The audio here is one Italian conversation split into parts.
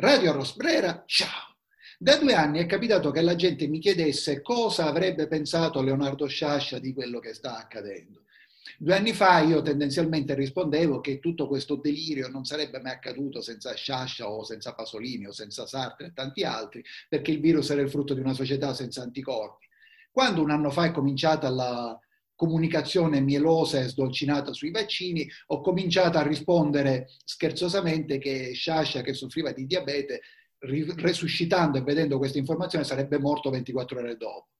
Radio Rosbrera, ciao! Da due anni è capitato che la gente mi chiedesse cosa avrebbe pensato Leonardo Sciascia di quello che sta accadendo. Due anni fa io tendenzialmente rispondevo che tutto questo delirio non sarebbe mai accaduto senza Sciascia o senza Pasolini o senza Sartre e tanti altri, perché il virus era il frutto di una società senza anticorpi. Quando un anno fa è cominciata la comunicazione mielosa e sdolcinata sui vaccini, ho cominciato a rispondere scherzosamente che Sciascia, che soffriva di diabete, resuscitando e vedendo questa informazione, sarebbe morto 24 ore dopo.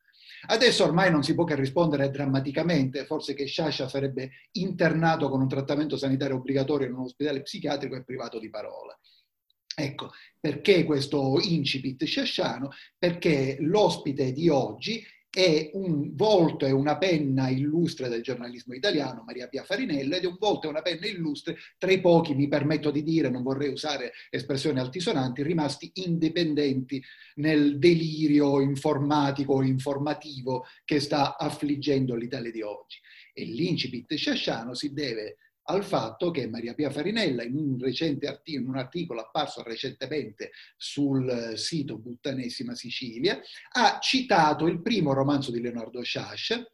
Adesso ormai non si può che rispondere drammaticamente, forse che Sciascia sarebbe internato con un trattamento sanitario obbligatorio in un ospedale psichiatrico e privato di parola. Ecco, perché questo incipit sciasciano? Perché l'ospite di oggi è un volto e una penna illustre del giornalismo italiano, Maria Pia Farinella, ed è un volto e una penna illustre tra i pochi, mi permetto di dire, non vorrei usare espressioni altisonanti, rimasti indipendenti nel delirio informatico informativo che sta affliggendo l'Italia di oggi. E l'incipit sciasciano si deve al fatto che Maria Pia Farinella in un, articolo, in un articolo apparso recentemente sul sito Buttanesima Sicilia ha citato il primo romanzo di Leonardo Sciascia,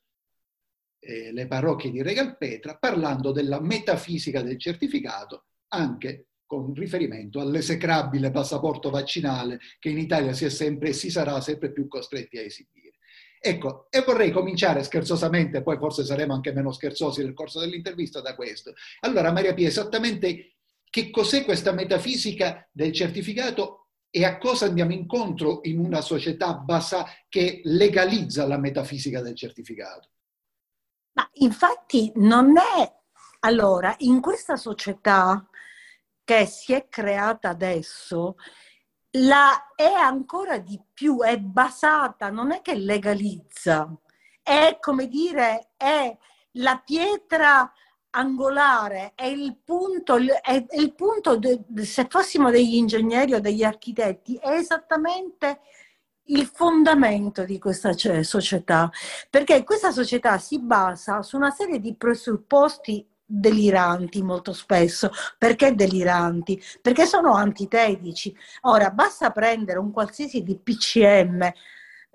eh, Le parrocchie di Regalpetra, parlando della metafisica del certificato anche con riferimento all'esecrabile passaporto vaccinale che in Italia si è sempre e si sarà sempre più costretti a esibire. Ecco, e vorrei cominciare scherzosamente, poi forse saremo anche meno scherzosi nel corso dell'intervista da questo. Allora, Maria Pia, esattamente che cos'è questa metafisica del certificato e a cosa andiamo incontro in una società basa che legalizza la metafisica del certificato? Ma infatti non è allora in questa società che si è creata adesso, la è ancora di più, è basata, non è che legalizza, è come dire, è la pietra angolare, è il punto, è il punto de, se fossimo degli ingegneri o degli architetti, è esattamente il fondamento di questa società, perché questa società si basa su una serie di presupposti deliranti molto spesso. Perché deliranti? Perché sono antitetici. Ora, basta prendere un qualsiasi DPCM,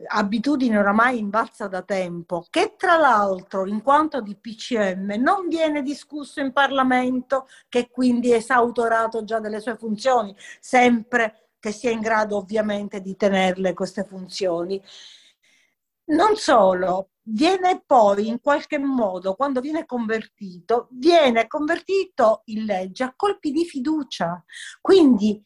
abitudine oramai invalsa da tempo, che tra l'altro, in quanto DPCM, non viene discusso in Parlamento, che quindi è esautorato già delle sue funzioni, sempre che sia in grado ovviamente di tenerle queste funzioni. Non solo, viene poi in qualche modo, quando viene convertito, viene convertito in legge a colpi di fiducia. Quindi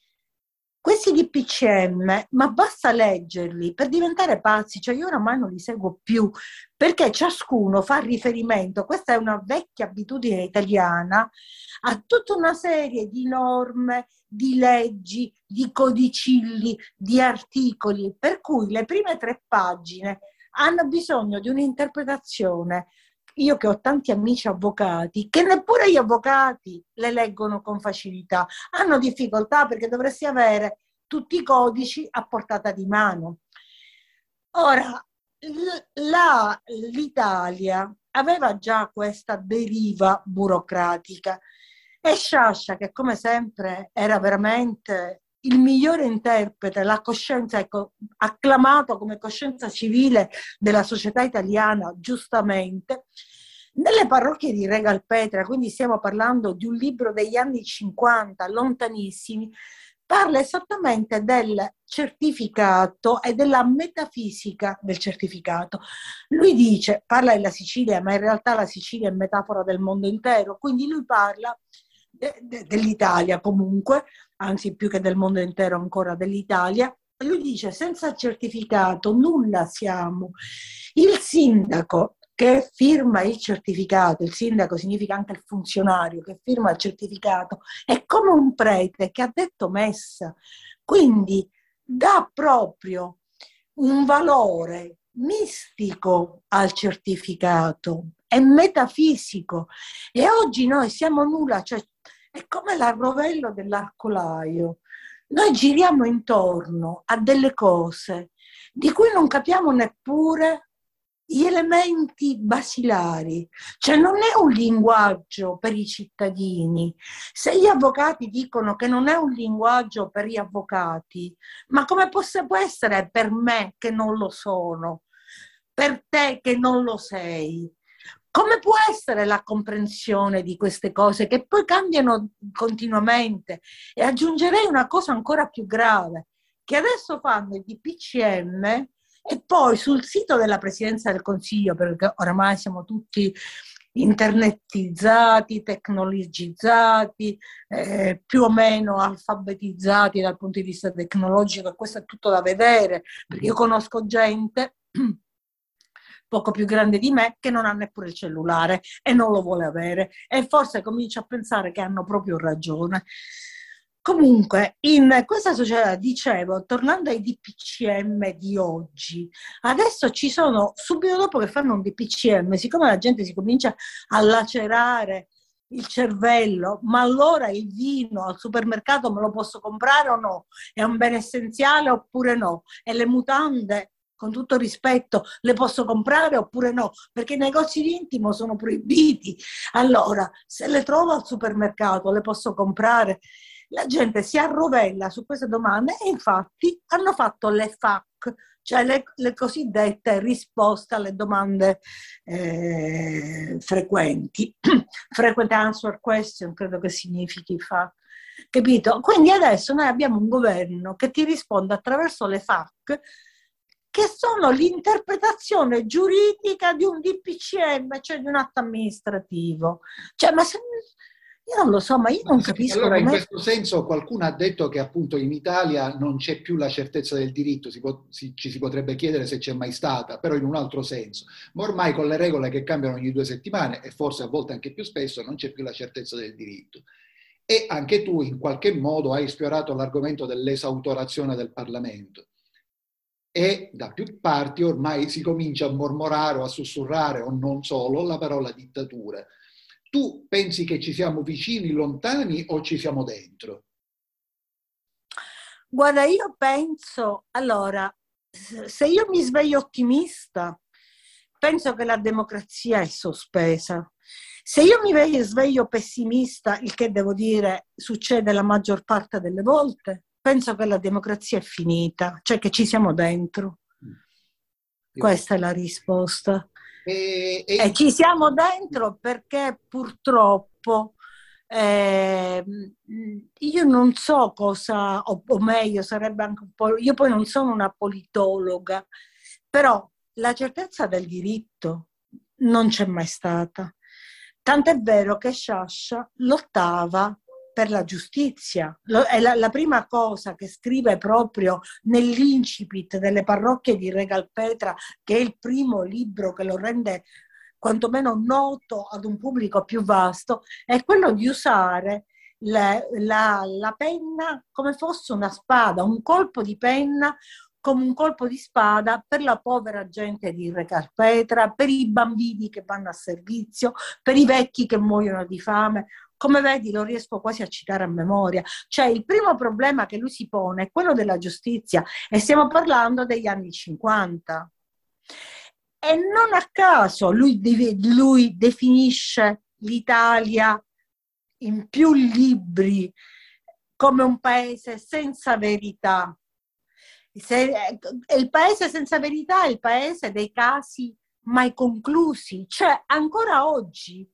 questi DPCM, ma basta leggerli per diventare pazzi, cioè io oramai non li seguo più, perché ciascuno fa riferimento, questa è una vecchia abitudine italiana, a tutta una serie di norme, di leggi, di codicilli, di articoli, per cui le prime tre pagine hanno bisogno di un'interpretazione. Io che ho tanti amici avvocati, che neppure gli avvocati le leggono con facilità, hanno difficoltà perché dovresti avere tutti i codici a portata di mano. Ora, la, l'Italia aveva già questa deriva burocratica e Sciascia, che come sempre era veramente il migliore interprete, la coscienza, ecco, acclamato come coscienza civile della società italiana, giustamente, nelle parrocchie di Regalpetra, quindi stiamo parlando di un libro degli anni 50, lontanissimi, parla esattamente del certificato e della metafisica del certificato. Lui dice, parla della Sicilia, ma in realtà la Sicilia è metafora del mondo intero, quindi lui parla de, de, dell'Italia comunque, anzi più che del mondo intero ancora dell'Italia, lui dice senza certificato nulla siamo. Il sindaco che firma il certificato, il sindaco significa anche il funzionario che firma il certificato, è come un prete che ha detto messa, quindi dà proprio un valore mistico al certificato, è metafisico e oggi noi siamo nulla, cioè è come l'arrovello dell'arcolaio. Noi giriamo intorno a delle cose di cui non capiamo neppure gli elementi basilari, cioè non è un linguaggio per i cittadini. Se gli avvocati dicono che non è un linguaggio per gli avvocati, ma come può essere per me che non lo sono, per te che non lo sei? Come può essere la comprensione di queste cose che poi cambiano continuamente? E aggiungerei una cosa ancora più grave, che adesso fanno il DPCM e poi sul sito della Presidenza del Consiglio, perché oramai siamo tutti internetizzati, tecnologizzati, eh, più o meno alfabetizzati dal punto di vista tecnologico, e questo è tutto da vedere, perché io conosco gente poco più grande di me che non ha neppure il cellulare e non lo vuole avere e forse comincia a pensare che hanno proprio ragione. Comunque, in questa società, dicevo, tornando ai DPCM di oggi, adesso ci sono, subito dopo che fanno un DPCM, siccome la gente si comincia a lacerare il cervello, ma allora il vino al supermercato me lo posso comprare o no? È un bene essenziale oppure no? E le mutande con tutto rispetto, le posso comprare oppure no? Perché i negozi di intimo sono proibiti. Allora, se le trovo al supermercato, le posso comprare? La gente si arrovella su queste domande e infatti hanno fatto le FAC, cioè le, le cosiddette risposte alle domande eh, frequenti. Frequent answer question, credo che significhi FAC. Capito? Quindi adesso noi abbiamo un governo che ti risponde attraverso le FAC che sono l'interpretazione giuridica di un DPCM, cioè di un atto amministrativo. Cioè, ma se, io non lo so, ma io non capisco. Allora, in questo senso, qualcuno ha detto che appunto in Italia non c'è più la certezza del diritto, si può, si, ci si potrebbe chiedere se c'è mai stata, però in un altro senso. Ma ormai con le regole che cambiano ogni due settimane, e forse a volte anche più spesso, non c'è più la certezza del diritto. E anche tu in qualche modo hai esplorato l'argomento dell'esautorazione del Parlamento e da più parti ormai si comincia a mormorare o a sussurrare, o non solo, la parola dittatura. Tu pensi che ci siamo vicini, lontani o ci siamo dentro? Guarda, io penso, allora, se io mi sveglio ottimista, penso che la democrazia è sospesa. Se io mi sveglio pessimista, il che devo dire succede la maggior parte delle volte, penso che la democrazia è finita, cioè che ci siamo dentro. Questa è la risposta. E, e... e ci siamo dentro perché purtroppo eh, io non so cosa, o, o, meglio, sarebbe anche un po', io poi non sono una politologa, però la certezza del diritto non c'è mai stata. Tant'è vero che Sciascia lottava per la giustizia. È la, la, prima cosa che scrive proprio nell'incipit delle parrocchie di Regalpetra, che è il primo libro che lo rende quantomeno noto ad un pubblico più vasto, è quello di usare la, la, la penna come fosse una spada, un colpo di penna come un colpo di spada per la povera gente di Re Carpetra, per i bambini che vanno a servizio, per i vecchi che muoiono di fame. Come vedi, lo riesco quasi a citare a memoria. Cioè, il primo problema che lui si pone è quello della giustizia e stiamo parlando degli anni 50. E non a caso lui, lui definisce l'Italia in più libri come un paese senza verità, se, il paese senza verità è il paese dei casi mai conclusi, cioè ancora oggi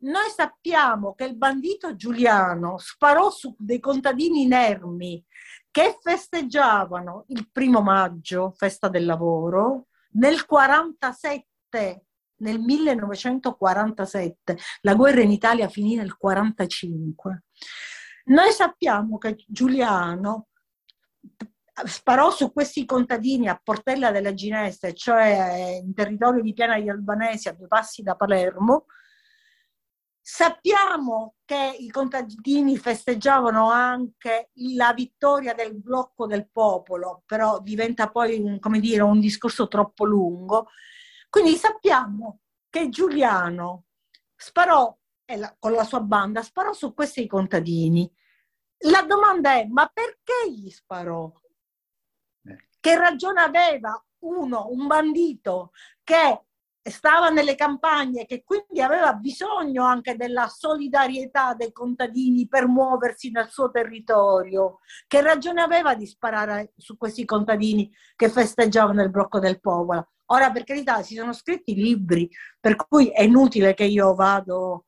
noi sappiamo che il bandito Giuliano sparò su dei contadini inermi che festeggiavano il primo maggio, festa del lavoro, nel 47, nel 1947, la guerra in Italia finì nel 45. Noi sappiamo che Giuliano sparò su questi contadini a Portella delle Gineste, cioè in territorio di Piana degli Albanesi, a due passi da Palermo. Sappiamo che i contadini festeggiavano anche la vittoria del blocco del popolo, però diventa poi un, come dire, un discorso troppo lungo. Quindi sappiamo che Giuliano sparò con la sua banda, sparò su questi contadini. La domanda è, ma perché gli sparò? Che ragione aveva uno, un bandito, che stava nelle campagne, che quindi aveva bisogno anche della solidarietà dei contadini per muoversi nel suo territorio, che ragione aveva di sparare su questi contadini che festeggiavano il blocco del popolo? Ora, per carità, si sono scritti libri, per cui è inutile che io vado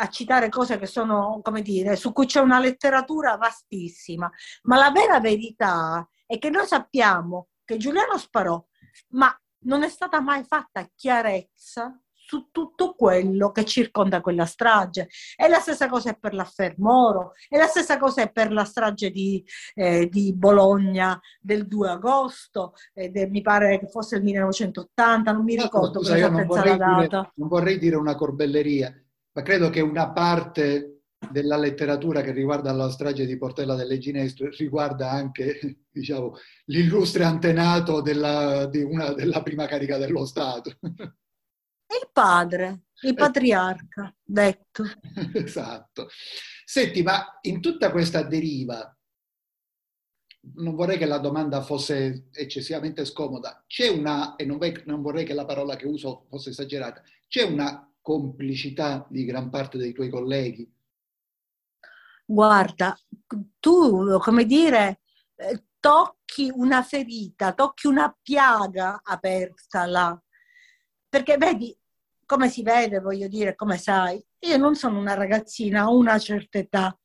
a citare cose che sono, come dire, su cui c'è una letteratura vastissima, ma la vera verità è che noi sappiamo che Giuliano sparò, ma non è stata mai fatta chiarezza su tutto quello che circonda quella strage. E la stessa cosa è per l'affair Moro, e la stessa cosa è per la strage di, eh, di Bologna del 2 agosto, eh, mi pare che fosse il 1980, non mi ricordo no, scusa, non vorrei, dire, non vorrei dire una corbelleria, ma credo che una parte della letteratura che riguarda la strage di Portella delle Ginestre riguarda anche diciamo, l'illustre antenato della, di una, della prima carica dello Stato. Il padre, il patriarca, detto. esatto. Senti, ma in tutta questa deriva, non vorrei che la domanda fosse eccessivamente scomoda, c'è una, e non, non vorrei che la parola che uso fosse esagerata, c'è una complicità di gran parte dei tuoi colleghi guarda, tu, come dire, eh, tocchi una ferita, tocchi una piaga aperta là. Perché vedi, come si vede, voglio dire, come sai, io non sono una ragazzina, ho una certa età.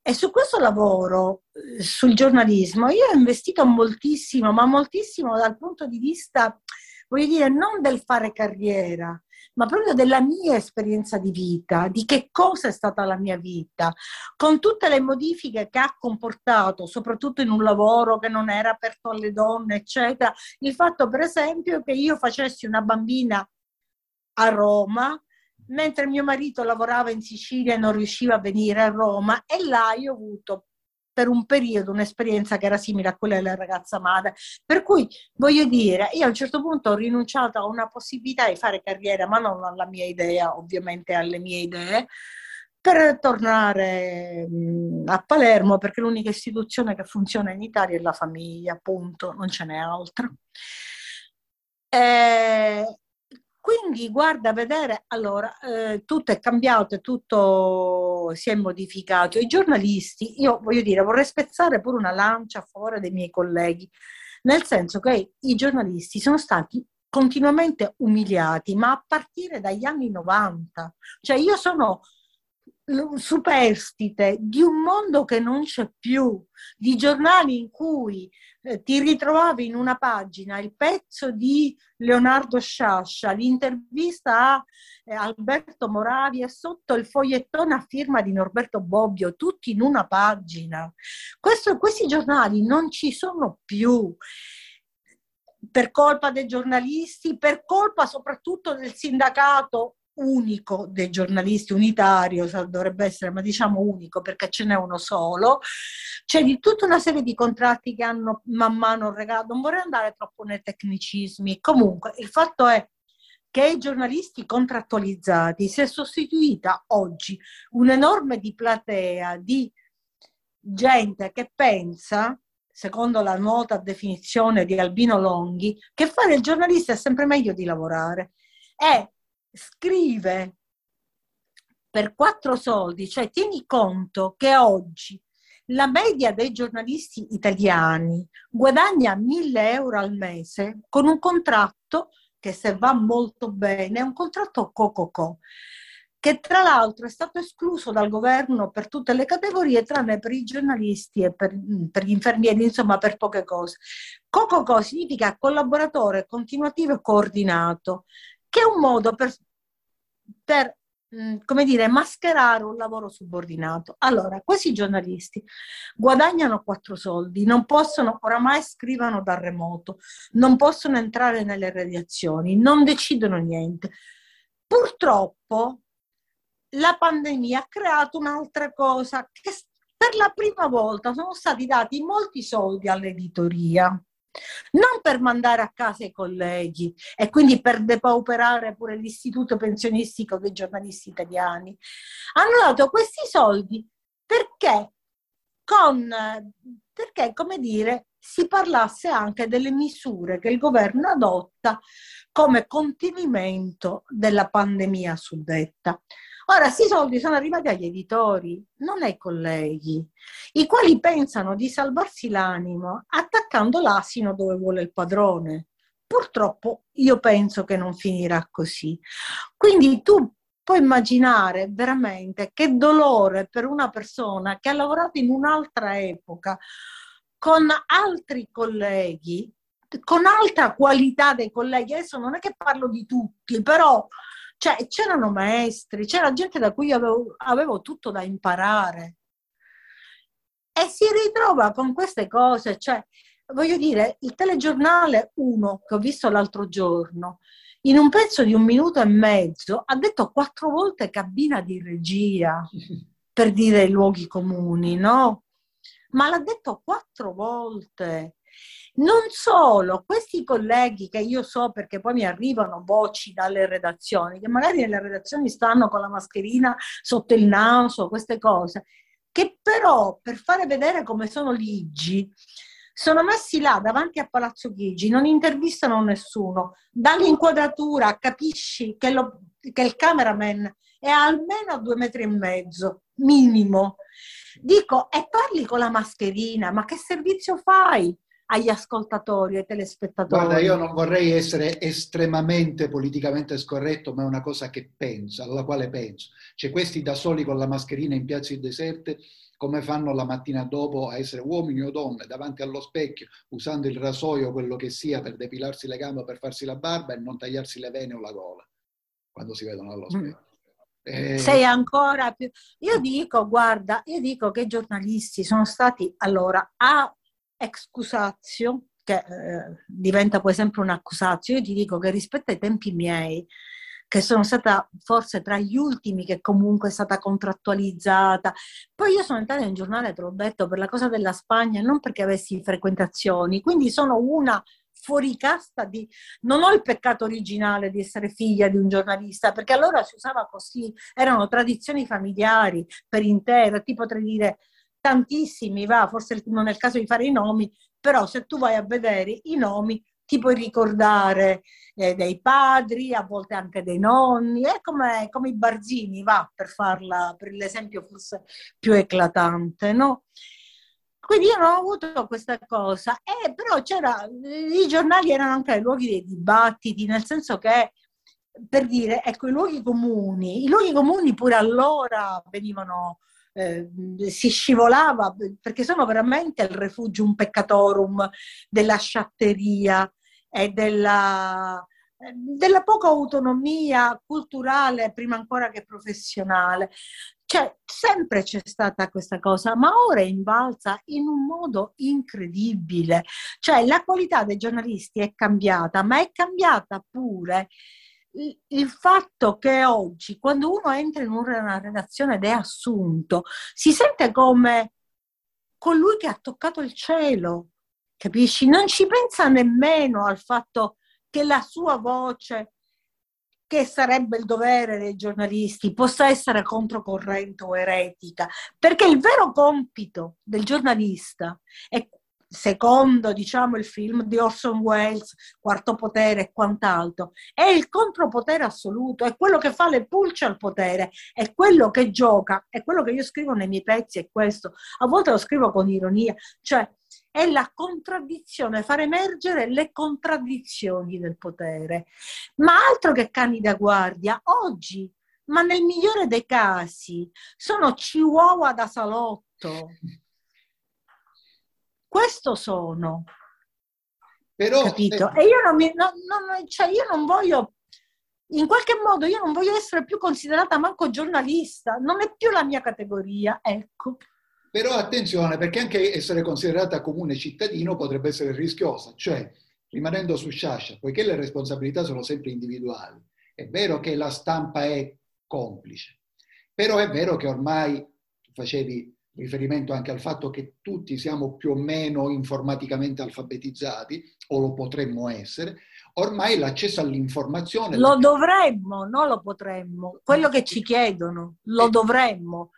E su questo lavoro, eh, sul giornalismo, io ho investito moltissimo, ma moltissimo dal punto di vista, voglio dire, non del fare carriera, ma proprio della mia esperienza di vita, di che cosa è stata la mia vita, con tutte le modifiche che ha comportato, soprattutto in un lavoro che non era aperto alle donne, eccetera. Il fatto, per esempio, che io facessi una bambina a Roma, mentre mio marito lavorava in Sicilia e non riusciva a venire a Roma e là io ho avuto per un periodo un'esperienza che era simile a quella della ragazza madre. Per cui voglio dire, io a un certo punto ho rinunciato a una possibilità di fare carriera, ma non alla mia idea, ovviamente alle mie idee, per tornare a Palermo, perché l'unica istituzione che funziona in Italia è la famiglia, appunto, non ce n'è altra. E quindi guarda vedere, allora, eh, tutto è cambiato, tutto si è modificato. I giornalisti, io voglio dire, vorrei spezzare pure una lancia a favore dei miei colleghi, nel senso che i giornalisti sono stati continuamente umiliati, ma a partire dagli anni 90. Cioè io sono superstite di un mondo che non c'è più, di giornali in cui eh, ti ritrovavi in una pagina il pezzo di Leonardo Sciascia, l'intervista a eh, Alberto Moravi e sotto il fogliettone a firma di Norberto Bobbio, tutti in una pagina. Questo, questi giornali non ci sono più per colpa dei giornalisti, per colpa soprattutto del sindacato unico dei giornalisti unitario, dovrebbe essere, ma diciamo unico perché ce n'è uno solo, c'è di tutta una serie di contratti che hanno man mano regalato, non vorrei andare troppo nei tecnicismi, comunque il fatto è che ai giornalisti contrattualizzati si è sostituita oggi un'enorme di platea di gente che pensa secondo la nota definizione di Albino Longhi, che fare il giornalista è sempre meglio di lavorare. E scrive per quattro soldi, cioè tieni conto che oggi la media dei giornalisti italiani guadagna 1000 euro al mese con un contratto che se va molto bene è un contratto COCOCO che tra l'altro è stato escluso dal governo per tutte le categorie tranne per i giornalisti e per, per gli infermieri, insomma per poche cose. COCOCO significa collaboratore continuativo e coordinato che è un modo per, per mm, come dire, mascherare un lavoro subordinato. Allora, questi giornalisti guadagnano quattro soldi, non possono, oramai scrivono da remoto, non possono entrare nelle redazioni, non decidono niente. Purtroppo la pandemia ha creato un'altra cosa che per la prima volta sono stati dati molti soldi all'editoria non per mandare a casa i colleghi e quindi per depauperare pure l'istituto pensionistico dei giornalisti italiani. Hanno dato questi soldi perché con perché, come dire, si parlasse anche delle misure che il governo adotta come contenimento della pandemia suddetta. Ora, questi soldi sono arrivati agli editori, non ai colleghi, i quali pensano di salvarsi l'animo attaccando l'asino dove vuole il padrone. Purtroppo io penso che non finirà così. Quindi tu puoi immaginare veramente che dolore per una persona che ha lavorato in un'altra epoca con altri colleghi, con altra qualità dei colleghi. Adesso non è che parlo di tutti, però cioè, c'erano maestri, c'era gente da cui avevo, avevo tutto da imparare. E si ritrova con queste cose, cioè, voglio dire, il telegiornale 1 che ho visto l'altro giorno, in un pezzo di un minuto e mezzo, ha detto quattro volte cabina di regia per dire i luoghi comuni, no? Ma l'ha detto quattro volte. Non solo, questi colleghi che io so perché poi mi arrivano voci dalle redazioni, che magari nelle redazioni stanno con la mascherina sotto il naso, queste cose, che però per fare vedere come sono ligi, sono messi là davanti a Palazzo Chigi, non intervistano nessuno, dall'inquadratura capisci che, lo, che il cameraman è almeno a due metri e mezzo, minimo. Dico, e parli con la mascherina, ma che servizio fai? Agli ascoltatori, ai telespettatori. Guarda, io non vorrei essere estremamente politicamente scorretto, ma è una cosa che penso, alla quale penso. C'è questi da soli con la mascherina in piazze deserte, come fanno la mattina dopo a essere uomini o donne davanti allo specchio, usando il rasoio, quello che sia, per depilarsi le gambe o per farsi la barba e non tagliarsi le vene o la gola, quando si vedono allo mm. specchio. Mm. Eh... Sei ancora più... Io dico, guarda, io dico che i giornalisti sono stati allora a excusatio, che eh, diventa poi sempre un'accusatio, io ti dico che rispetto ai tempi miei, che sono stata forse tra gli ultimi che comunque è stata contrattualizzata. Poi io sono entrata in giornale, te l'ho detto, per la cosa della Spagna, non perché avessi frequentazioni, quindi sono una fuori casta di... Non ho il peccato originale di essere figlia di un giornalista, perché allora si usava così, erano tradizioni familiari per intero, ti potrei dire tantissimi, va, forse non è il caso di fare i nomi, però se tu vai a vedere i nomi ti puoi ricordare eh, dei padri, a volte anche dei nonni, è come, come i barzini, va, per farla, per l'esempio forse più eclatante, no? Quindi io non ho avuto questa cosa, eh, però c'era, i giornali erano anche i luoghi dei dibattiti, nel senso che per dire, ecco, i luoghi comuni, i luoghi comuni pure allora venivano eh, si scivolava, perché sono veramente il refugium peccatorum della sciatteria e della, della poca autonomia culturale, prima ancora che professionale. Cioè, sempre c'è stata questa cosa, ma ora è invalsa in un modo incredibile. Cioè, la qualità dei giornalisti è cambiata, ma è cambiata pure il fatto che oggi, quando uno entra in una redazione ed è assunto, si sente come colui che ha toccato il cielo, capisci? Non ci pensa nemmeno al fatto che la sua voce, che sarebbe il dovere dei giornalisti, possa essere controcorrente o eretica, perché il vero compito del giornalista è secondo diciamo il film di Orson Welles, Quarto Potere e quant'altro, è il contropotere assoluto, è quello che fa le pulce al potere, è quello che gioca, è quello che io scrivo nei miei pezzi, è questo, a volte lo scrivo con ironia, cioè è la contraddizione, far emergere le contraddizioni del potere. Ma altro che cani da guardia, oggi, ma nel migliore dei casi, sono chihuahua da salotto questo sono. Però, capito? Eh, e io non, mi, non, non, cioè io non voglio, in qualche modo io non voglio essere più considerata manco giornalista, non è più la mia categoria, ecco. Però attenzione, perché anche essere considerata comune cittadino potrebbe essere rischiosa, cioè rimanendo su Sciascia, poiché le responsabilità sono sempre individuali, è vero che la stampa è complice, però è vero che ormai, tu facevi riferimento anche al fatto che tutti siamo più o meno informaticamente alfabetizzati, o lo potremmo essere, ormai l'accesso all'informazione... Lo dovremmo, non lo potremmo. Quello che ci chiedono, lo eh. dovremmo.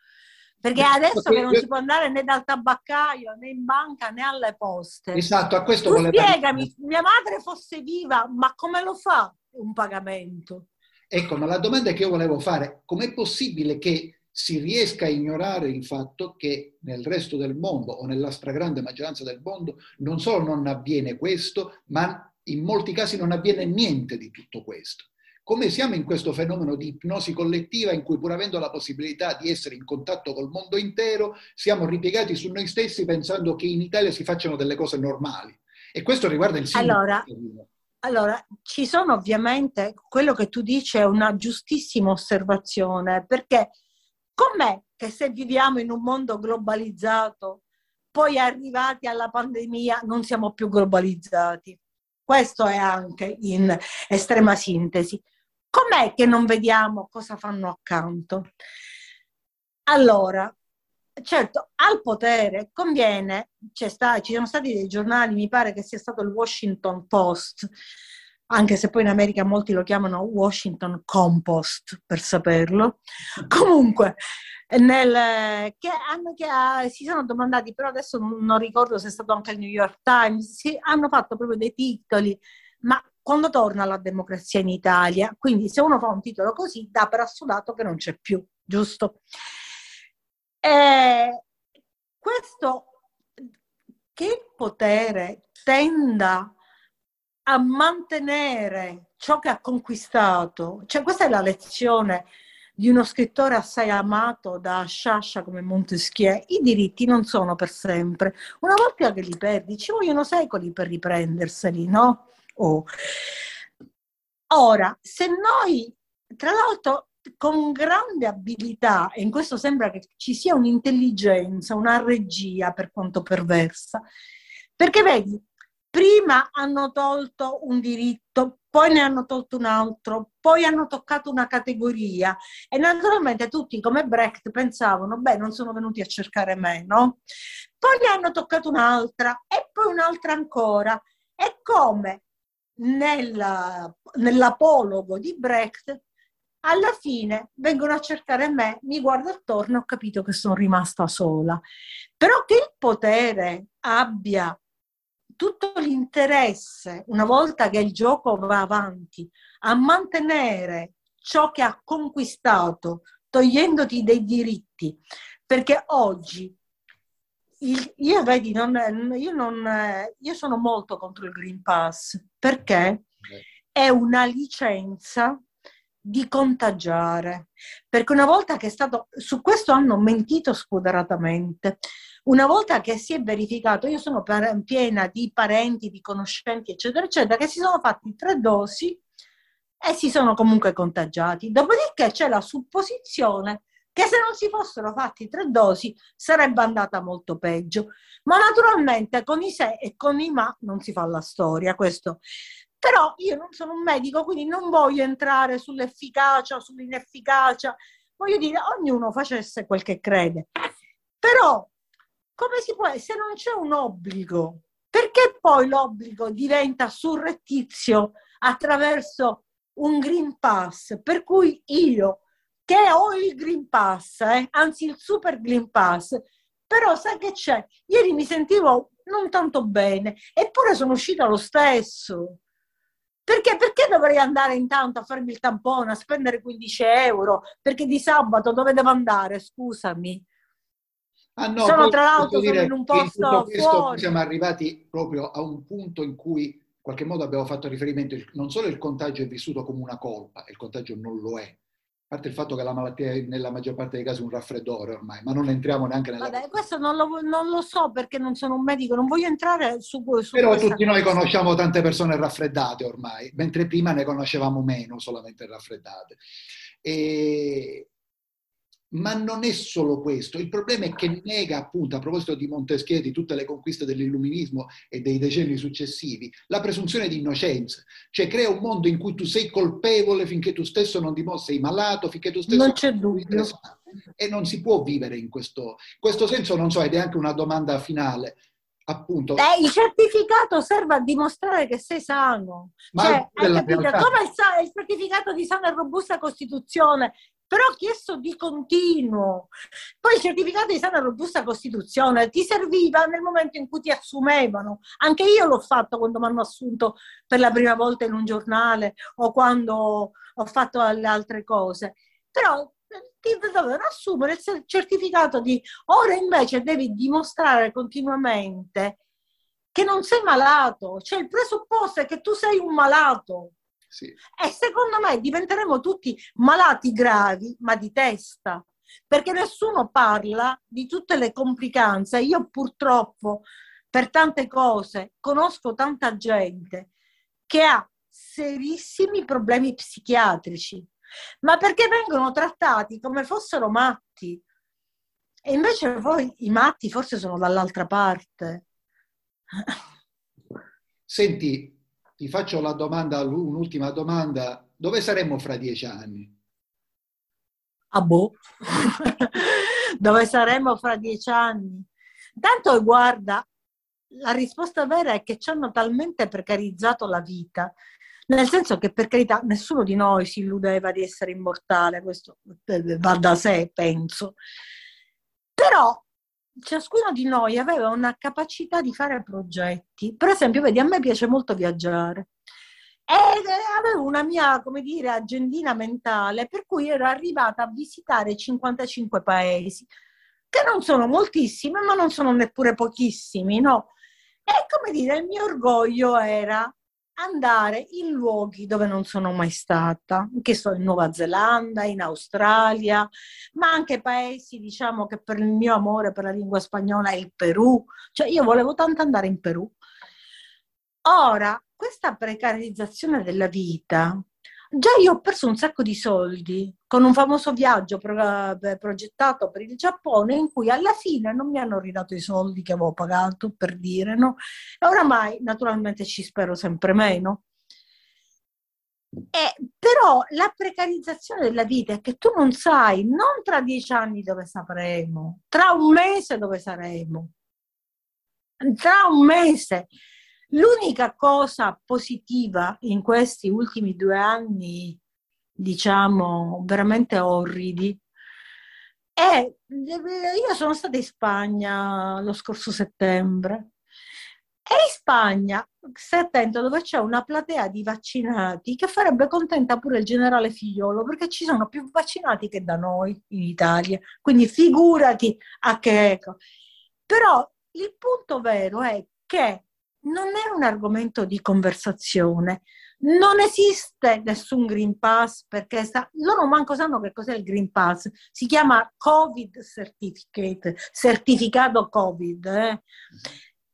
Perché adesso che non si può andare né dal tabaccaio, né in banca, né alle poste. Esatto, a questo tu spiegami, mia madre fosse viva, ma come lo fa un pagamento? Ecco, ma la domanda che io volevo fare, com'è possibile che si riesca a ignorare il fatto che nel resto del mondo o nella stragrande maggioranza del mondo non solo non avviene questo, ma in molti casi non avviene niente di tutto questo come siamo in questo fenomeno di ipnosi collettiva in cui pur avendo la possibilità di essere in contatto col mondo intero, siamo ripiegati su noi stessi pensando che in Italia si facciano delle cose normali. E questo riguarda il singolo. Allora, allora, ci sono ovviamente, quello che tu dici è una giustissima osservazione, perché com'è che se viviamo in un mondo globalizzato, poi arrivati alla pandemia non siamo più globalizzati? Questo è anche in estrema sintesi. Com'è che non vediamo cosa fanno accanto? Allora, certo, al potere conviene, sta, ci sono stati dei giornali, mi pare che sia stato il Washington Post, anche se poi in America molti lo chiamano Washington Compost, per saperlo. Comunque, nel, che, hanno, che ha, si sono domandati, però adesso non, ricordo se è stato anche il New York Times, si, hanno fatto proprio dei titoli, ma quando torna la democrazia in Italia. Quindi se uno fa un titolo così, dà per assolato che non c'è più, giusto? E questo che il potere tenda a mantenere ciò che ha conquistato, cioè questa è la lezione di uno scrittore assai amato da Sciascia come Montesquieu, i diritti non sono per sempre. Una volta che li perdi, ci vogliono secoli per riprenderseli, no? Oh. Ora, se noi, tra l'altro, con grande abilità, e in questo sembra che ci sia un'intelligenza, una regia per quanto perversa, perché vedi, prima hanno tolto un diritto, poi ne hanno tolto un altro, poi hanno toccato una categoria e naturalmente tutti come Brecht pensavano, beh, non sono venuti a cercare me, no? Poi ne hanno toccato un'altra e poi un'altra ancora. E come nella, nell'apologo di Brecht, alla fine vengono a cercare me, mi guardo attorno e ho capito che sono rimasta sola. Però che il potere abbia tutto l'interesse, una volta che il gioco va avanti, a mantenere ciò che ha conquistato, togliendoti dei diritti, perché oggi io vedi, non, io, non, io sono molto contro il Green Pass. Perché? È una licenza di contagiare. Perché una volta che è stato, su questo hanno mentito spudoratamente, una volta che si è verificato, io sono piena di parenti, di conoscenti, eccetera, eccetera, che si sono fatti tre dosi e si sono comunque contagiati. Dopodiché c'è la supposizione che se non si fossero fatti tre dosi sarebbe andata molto peggio. Ma naturalmente con i se e con i ma non si fa la storia, questo. Però io non sono un medico, quindi non voglio entrare sull'efficacia, sull'inefficacia, voglio dire, ognuno facesse quel che crede. Però, come si può, se non c'è un obbligo, perché poi l'obbligo diventa surrettizio attraverso un Green Pass, per cui io che ho il Green Pass, eh? anzi il Super Green Pass, però sai che c'è? Ieri mi sentivo non tanto bene, eppure sono uscita lo stesso. Perché? Perché dovrei andare intanto a farmi il tampone, a spendere 15 euro? Perché di sabato dove devo andare? Scusami. Ah, no, sono tra l'altro sono in un posto in fuori. Siamo arrivati proprio a un punto in cui in qualche modo abbiamo fatto riferimento, non solo il contagio è vissuto come una colpa, il contagio non lo è, a parte il fatto che la malattia è nella maggior parte dei casi un raffreddore ormai, ma non entriamo neanche nella... Vabbè, questo non lo, non lo, so perché non sono un medico, non voglio entrare su, su Però tutti noi conosciamo tante persone raffreddate ormai, mentre prima ne conoscevamo meno solamente raffreddate. E, ma non è solo questo, il problema è che nega appunto, a proposito di Montesquieu, di tutte le conquiste dell'illuminismo e dei decenni successivi, la presunzione di innocenza, cioè crea un mondo in cui tu sei colpevole finché tu stesso non dimostri, sei malato, finché tu stesso non c'è dubbio. E non si può vivere in questo, in questo senso, non so, ed è anche una domanda finale appunto. Eh, il certificato serve a dimostrare che sei sano. Ma cioè, hai capito? Come il, il, certificato di sana e robusta costituzione però ho chiesto di continuo. Poi il certificato di sana robusta costituzione ti serviva nel momento in cui ti assumevano. Anche io l'ho fatto quando mi hanno assunto per la prima volta in un giornale o quando ho fatto le altre cose. Però eh, ti dovevano assumere il certificato di ora invece devi dimostrare continuamente che non sei malato, cioè il presupposto è che tu sei un malato. Sì. E secondo me diventeremo tutti malati gravi, ma di testa, perché nessuno parla di tutte le complicanze. Io purtroppo per tante cose conosco tanta gente che ha serissimi problemi psichiatrici, ma perché vengono trattati come fossero matti. E invece poi i matti forse sono dall'altra parte. Senti, ti faccio la domanda, un'ultima domanda, dove saremmo fra dieci anni? Ah boh, dove saremmo fra dieci anni? Tanto guarda, la risposta vera è che ci hanno talmente precarizzato la vita, nel senso che per carità nessuno di noi si illudeva di essere immortale, questo va da sé, penso. Però ciascuno di noi aveva una capacità di fare progetti. Per esempio, vedi, a me piace molto viaggiare. E avevo una mia, come dire, agendina mentale per cui ero arrivata a visitare 55 paesi, che non sono moltissimi, ma non sono neppure pochissimi, no? E come dire, il mio orgoglio era andare in luoghi dove non sono mai stata, che sono in Nuova Zelanda, in Australia, ma anche paesi, diciamo, che per il mio amore per la lingua spagnola è il Perù. Cioè io volevo tanto andare in Perù. Ora, questa precarizzazione della vita Già io ho perso un sacco di soldi con un famoso viaggio pro- progettato per il Giappone in cui alla fine non mi hanno ridato i soldi che avevo pagato, per dire, no? E oramai naturalmente ci spero sempre meno. E, però la precarizzazione della vita è che tu non sai, non tra dieci anni dove sapremo, tra un mese dove saremo, tra un mese. L'unica cosa positiva in questi ultimi due anni, diciamo, veramente orridi, è, io sono stata in Spagna lo scorso settembre e in Spagna, stai attento, dove c'è una platea di vaccinati che farebbe contenta pure il generale Figliolo perché ci sono più vaccinati che da noi in Italia, quindi figurati a che eco. Però il punto vero è che non è un argomento di conversazione. Non esiste nessun Green Pass perché sa, loro manco sanno che cos'è il Green Pass. Si chiama Covid Certificate, certificato Covid. Eh.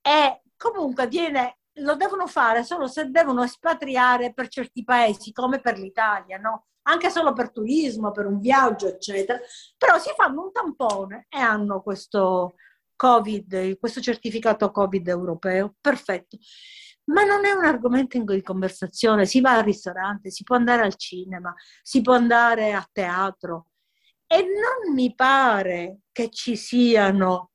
E comunque viene, lo devono fare solo se devono espatriare per certi paesi, come per l'Italia, no? Anche solo per turismo, per un viaggio, eccetera. Però si fanno un tampone e hanno questo, Covid, questo certificato Covid europeo, perfetto. Ma non è un argomento di conversazione, si va al ristorante, si può andare al cinema, si può andare a teatro. E non mi pare che ci siano,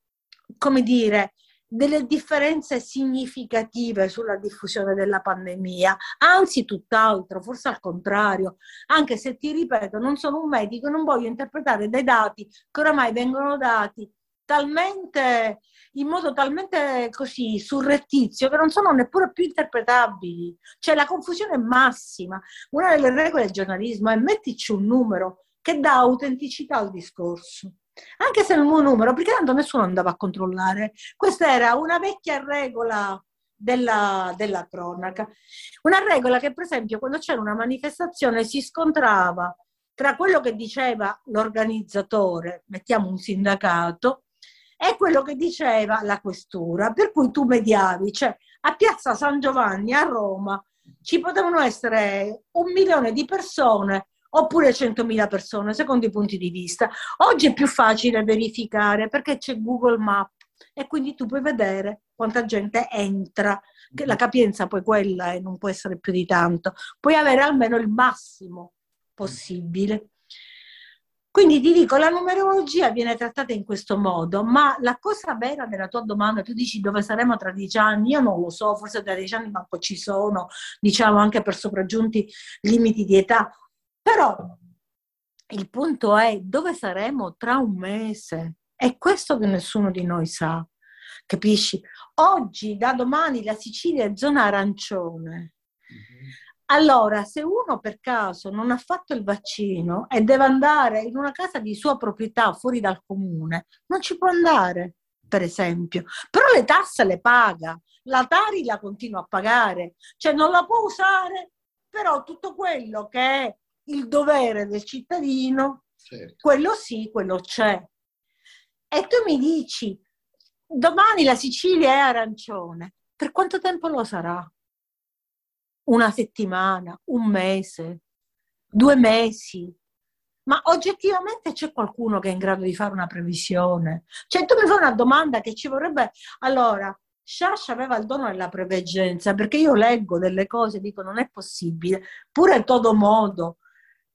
come dire, delle differenze significative sulla diffusione della pandemia, anzi tutt'altro, forse al contrario, anche se ti ripeto, non sono un medico, non voglio interpretare dei dati che oramai vengono dati talmente in modo talmente così surrettizio che non sono neppure più interpretabili. Cioè la confusione è massima. Una delle regole del giornalismo è mettici un numero che dà autenticità al discorso. Anche se non un numero, perché tanto nessuno andava a controllare. Questa era una vecchia regola della, della cronaca. Una regola che, per esempio, quando c'era una manifestazione si scontrava tra quello che diceva l'organizzatore, mettiamo un sindacato, è quello che diceva la questura, per cui tu mediavi, cioè a Piazza San Giovanni a Roma ci potevano essere un milione di persone oppure 100.000 persone, secondo i punti di vista. Oggi è più facile verificare perché c'è Google Map e quindi tu puoi vedere quanta gente entra, che la capienza poi quella e non può essere più di tanto, puoi avere almeno il massimo possibile. Quindi ti dico, la numerologia viene trattata in questo modo, ma la cosa vera della tua domanda, tu dici dove saremo tra dieci anni, io non lo so, forse tra dieci anni manco ci sono, diciamo anche per sopraggiunti limiti di età, però il punto è dove saremo tra un mese. È questo che nessuno di noi sa, capisci? Oggi, da domani, la Sicilia è zona arancione. Allora, se uno per caso non ha fatto il vaccino e deve andare in una casa di sua proprietà fuori dal comune, non ci può andare, per esempio. Però le tasse le paga, la Tari la continua a pagare, cioè non la può usare, però tutto quello che è il dovere del cittadino, certo. quello sì, quello c'è. E tu mi dici, domani la Sicilia è arancione, per quanto tempo lo sarà? Una settimana, un mese, due mesi? Ma oggettivamente c'è qualcuno che è in grado di fare una previsione? Cioè tu mi fai una domanda che ci vorrebbe... Allora, Sciascia aveva il dono della preveggenza, perché io leggo delle cose e dico non è possibile, pure Todo Modo,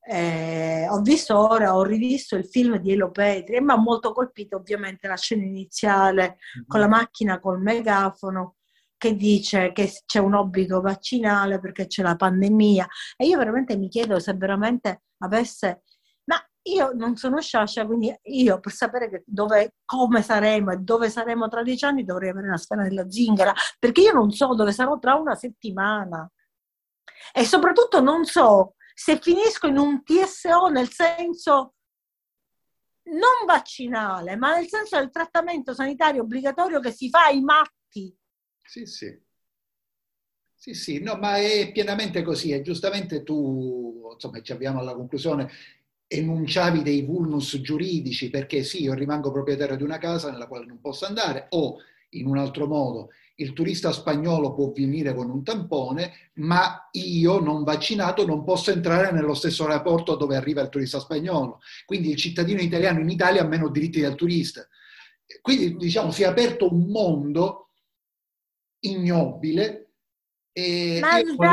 eh, ho visto ora, ho rivisto il film di Elo Petri e mi ha molto colpito ovviamente la scena iniziale mm-hmm. con la macchina col megafono che dice che c'è un obbligo vaccinale perché c'è la pandemia e io veramente mi chiedo se veramente avesse ma io non sono sciascia quindi io per sapere dove, come saremo e dove saremo tra dieci anni dovrei avere la sfera della zingara perché io non so dove sarò tra una settimana e soprattutto non so se finisco in un TSO nel senso non vaccinale, ma nel senso del trattamento sanitario obbligatorio che si fa ai matti. Sì, sì. Sì, sì, no, ma è pienamente così e giustamente tu, insomma, ci abbiamo alla conclusione, enunciavi dei vulnus giuridici perché sì, io rimango proprietario di una casa nella quale non posso andare o in un altro modo il turista spagnolo può venire con un tampone, ma io non vaccinato non posso entrare nello stesso aeroporto dove arriva il turista spagnolo. Quindi il cittadino italiano in Italia ha meno diritti del turista. Quindi diciamo si è aperto un mondo ignobile. Ma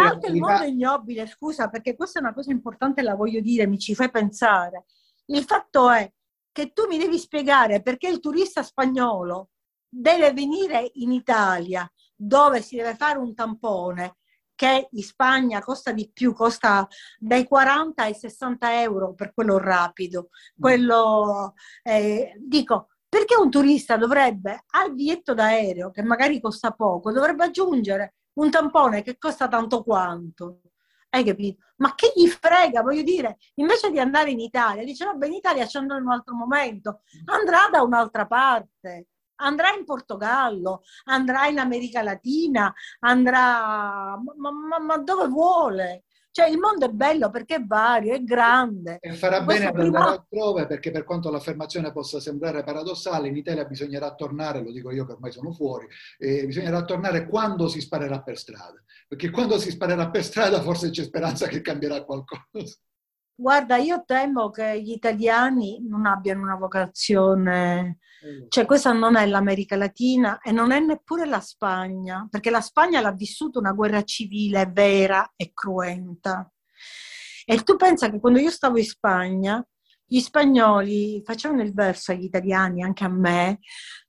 anche il mondo ignobile, scusa, perché questa è una cosa importante, la voglio dire, mi ci fai pensare. Il fatto è che tu mi devi spiegare perché il turista spagnolo deve venire in Italia dove si deve fare un tampone che in Spagna costa di più, costa dai 40 ai 60 euro per quello rapido. Mm. Quello, eh, dico, perché un turista dovrebbe al biglietto d'aereo, che magari costa poco, dovrebbe aggiungere un tampone che costa tanto quanto? Hai capito? Ma che gli frega, voglio dire, invece di andare in Italia, dice vabbè in Italia ci andrà in un altro momento, andrà da un'altra parte andrà in Portogallo, andrà in America Latina, andrà ma, ma, ma dove vuole. Cioè il mondo è bello perché è vario, è grande. E farà bene ad prima... andare altrove perché per quanto l'affermazione possa sembrare paradossale, in Italia bisognerà tornare, lo dico io che ormai sono fuori, eh, bisognerà tornare quando si sparerà per strada. Perché quando si sparerà per strada forse c'è speranza che cambierà qualcosa. Guarda, io temo che gli italiani non abbiano una vocazione. Cioè questa non è l'America Latina e non è neppure la Spagna, perché la Spagna l'ha vissuta una guerra civile vera e cruenta. E tu pensa che quando io stavo in Spagna, gli spagnoli facevano il verso agli italiani, anche a me,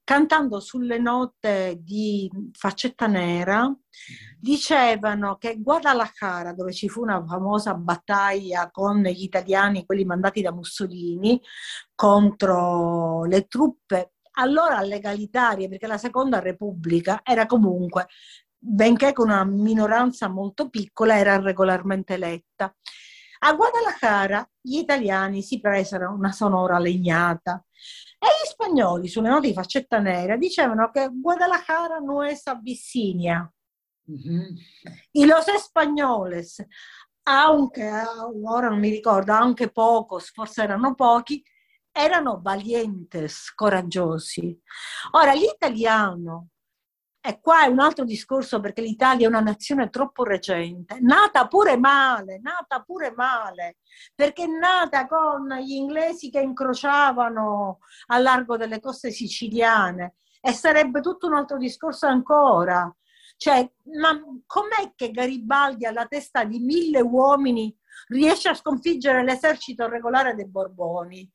cantando sulle note di Faccetta Nera, dicevano che Guadalajara, dove ci fu una famosa battaglia con gli italiani, quelli mandati da Mussolini, contro le truppe allora legalitarie, perché la seconda repubblica era comunque, benché con una minoranza molto piccola, era regolarmente eletta. A Guadalajara gli italiani si presero una sonora legnata e gli spagnoli, sulle note di faccetta nera, dicevano che Guadalajara non è Abissinia. Mm-hmm. Y los españoles, aunque ora non mi ricordo, anche pocos, forse erano pochi, erano valientes, coraggiosi. Ora, l'italiano e qua è un altro discorso perché l'Italia è una nazione troppo recente, nata pure male, nata pure male, perché è nata con gli inglesi che incrociavano a largo delle coste siciliane e sarebbe tutto un altro discorso ancora. Cioè, ma com'è che Garibaldi alla testa di mille uomini riesce a sconfiggere l'esercito regolare dei Borboni?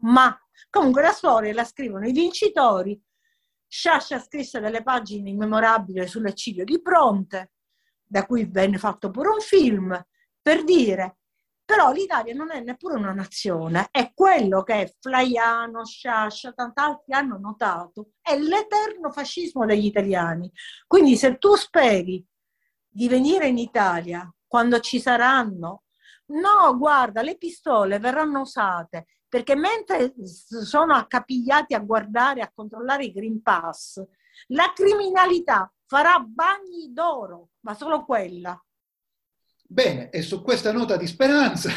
Ma comunque la storia la scrivono i vincitori Sciascia scrisse delle pagine immemorabili sull'eccidio di Bronte, da cui venne fatto pure un film, per dire Però l'Italia non è neppure una nazione, è quello che Flaiano, Sciascia, tanti altri hanno notato, è l'eterno fascismo degli italiani. Quindi se tu speri di venire in Italia quando ci saranno, no, guarda, le pistole verranno usate perché mentre sono accapigliati a guardare, a controllare i Green Pass, la criminalità farà bagni d'oro, ma solo quella. Bene, e su questa nota di speranza,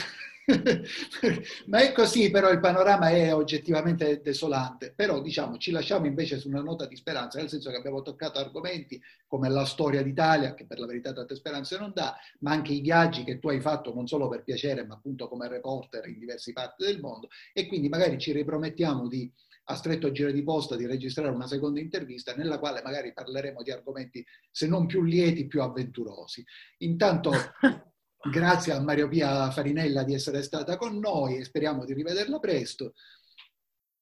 ma è così, però il panorama è oggettivamente desolante, però diciamo ci lasciamo invece su una nota di speranza, nel senso che abbiamo toccato argomenti come la storia d'Italia, che per la verità tante speranze non dà, ma anche i viaggi che tu hai fatto non solo per piacere, ma appunto come reporter in diverse parti del mondo, e quindi magari ci ripromettiamo di a stretto giro di posta di registrare una seconda intervista nella quale magari parleremo di argomenti se non più lieti, più avventurosi. Intanto grazie a Mario Pia Farinella di essere stata con noi e speriamo di rivederla presto.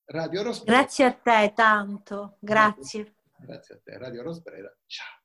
Radio Rosbrera. Grazie a te tanto, grazie. Grazie a te, Radio Rosbrera. Ciao.